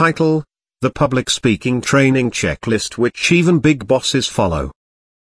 title, The Public Speaking Training Checklist which even big bosses follow.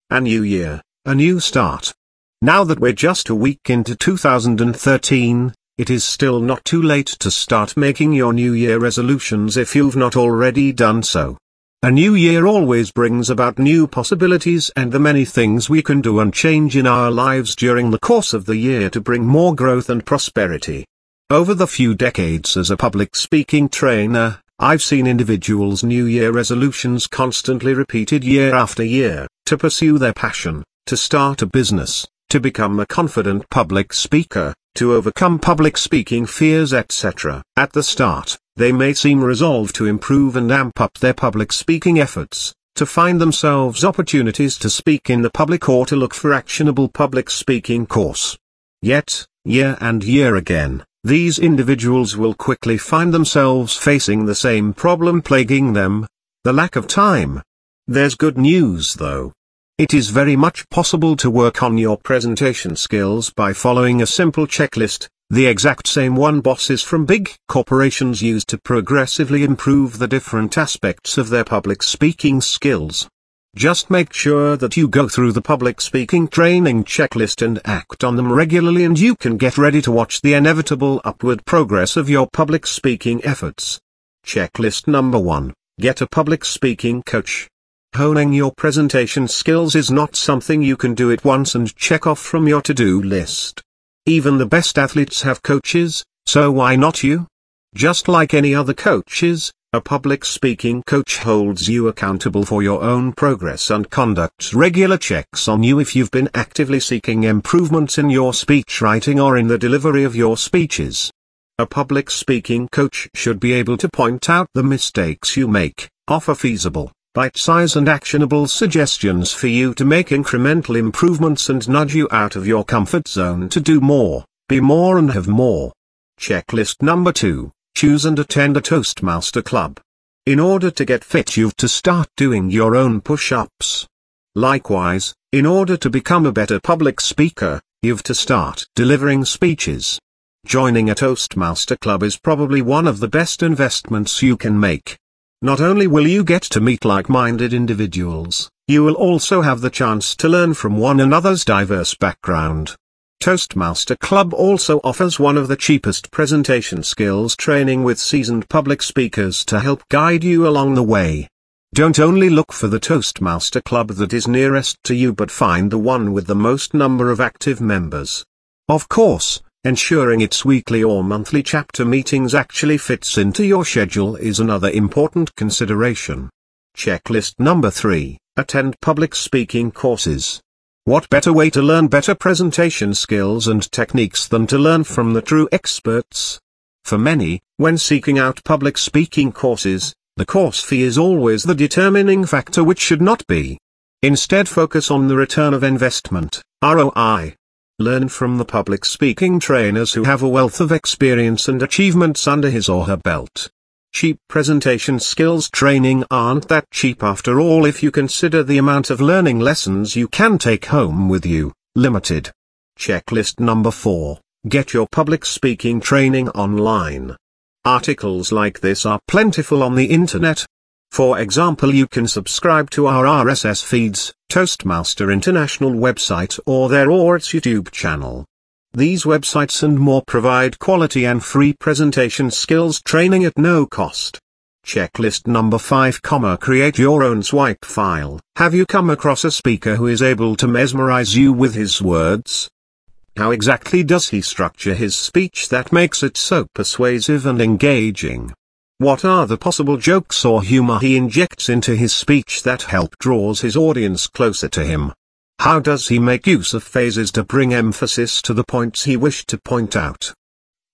A new year, a new start. Now that we're just a week into 2013, it is still not too late to start making your New Year resolutions if you've not already done so. A new year always brings about new possibilities and the many things we can do and change in our lives during the course of the year to bring more growth and prosperity. Over the few decades as a public speaking trainer, I've seen individuals' New Year resolutions constantly repeated year after year, to pursue their passion, to start a business, to become a confident public speaker, to overcome public speaking fears etc. At the start, they may seem resolved to improve and amp up their public speaking efforts, to find themselves opportunities to speak in the public or to look for actionable public speaking course. Yet, year and year again, these individuals will quickly find themselves facing the same problem plaguing them, the lack of time. There's good news though. It is very much possible to work on your presentation skills by following a simple checklist, the exact same one bosses from big corporations use to progressively improve the different aspects of their public speaking skills. Just make sure that you go through the public speaking training checklist and act on them regularly and you can get ready to watch the inevitable upward progress of your public speaking efforts. Checklist number 1. Get a public speaking coach. Honing your presentation skills is not something you can do at once and check off from your to-do list. Even the best athletes have coaches, so why not you? Just like any other coaches, a public speaking coach holds you accountable for your own progress and conducts regular checks on you if you've been actively seeking improvements in your speech writing or in the delivery of your speeches. A public speaking coach should be able to point out the mistakes you make, offer feasible, bite-size and actionable suggestions for you to make incremental improvements and nudge you out of your comfort zone to do more, be more and have more. Checklist number 2, choose and attend a Toastmaster Club. In order to get fit you've to start doing your own push-ups. Likewise, in order to become a better public speaker, you've to start delivering speeches. Joining a Toastmaster Club is probably one of the best investments you can make. Not only will you get to meet like-minded individuals, you will also have the chance to learn from one another's diverse background. Toastmaster Club also offers one of the cheapest presentation skills training with seasoned public speakers to help guide you along the way. Don't only look for the Toastmaster Club that is nearest to you but find the one with the most number of active members. Of course, Ensuring its weekly or monthly chapter meetings actually fits into your schedule is another important consideration. Checklist number 3, attend public speaking courses. What better way to learn better presentation skills and techniques than to learn from the true experts? For many, when seeking out public speaking courses, the course fee is always the determining factor which should not be. Instead focus on the return of investment, ROI. Learn from the public speaking trainers who have a wealth of experience and achievements under his or her belt. Cheap presentation skills training aren't that cheap after all if you consider the amount of learning lessons you can take home with you, limited. Checklist number 4, get your public speaking training online. Articles like this are plentiful on the internet, for example you can subscribe to our RSS feeds, Toastmaster International website or their or its YouTube channel. These websites and more provide quality and free presentation skills training at no cost. Checklist number 5, create your own swipe file. Have you come across a speaker who is able to mesmerize you with his words? How exactly does he structure his speech that makes it so persuasive and engaging? What are the possible jokes or humor he injects into his speech that help draws his audience closer to him? How does he make use of phrases to bring emphasis to the points he wished to point out?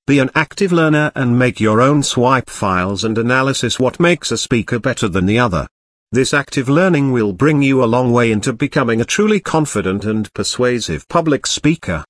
Be an active learner and make your own swipe files and analysis what makes a speaker better than the other. This active learning will bring you a long way into becoming a truly confident and persuasive public speaker.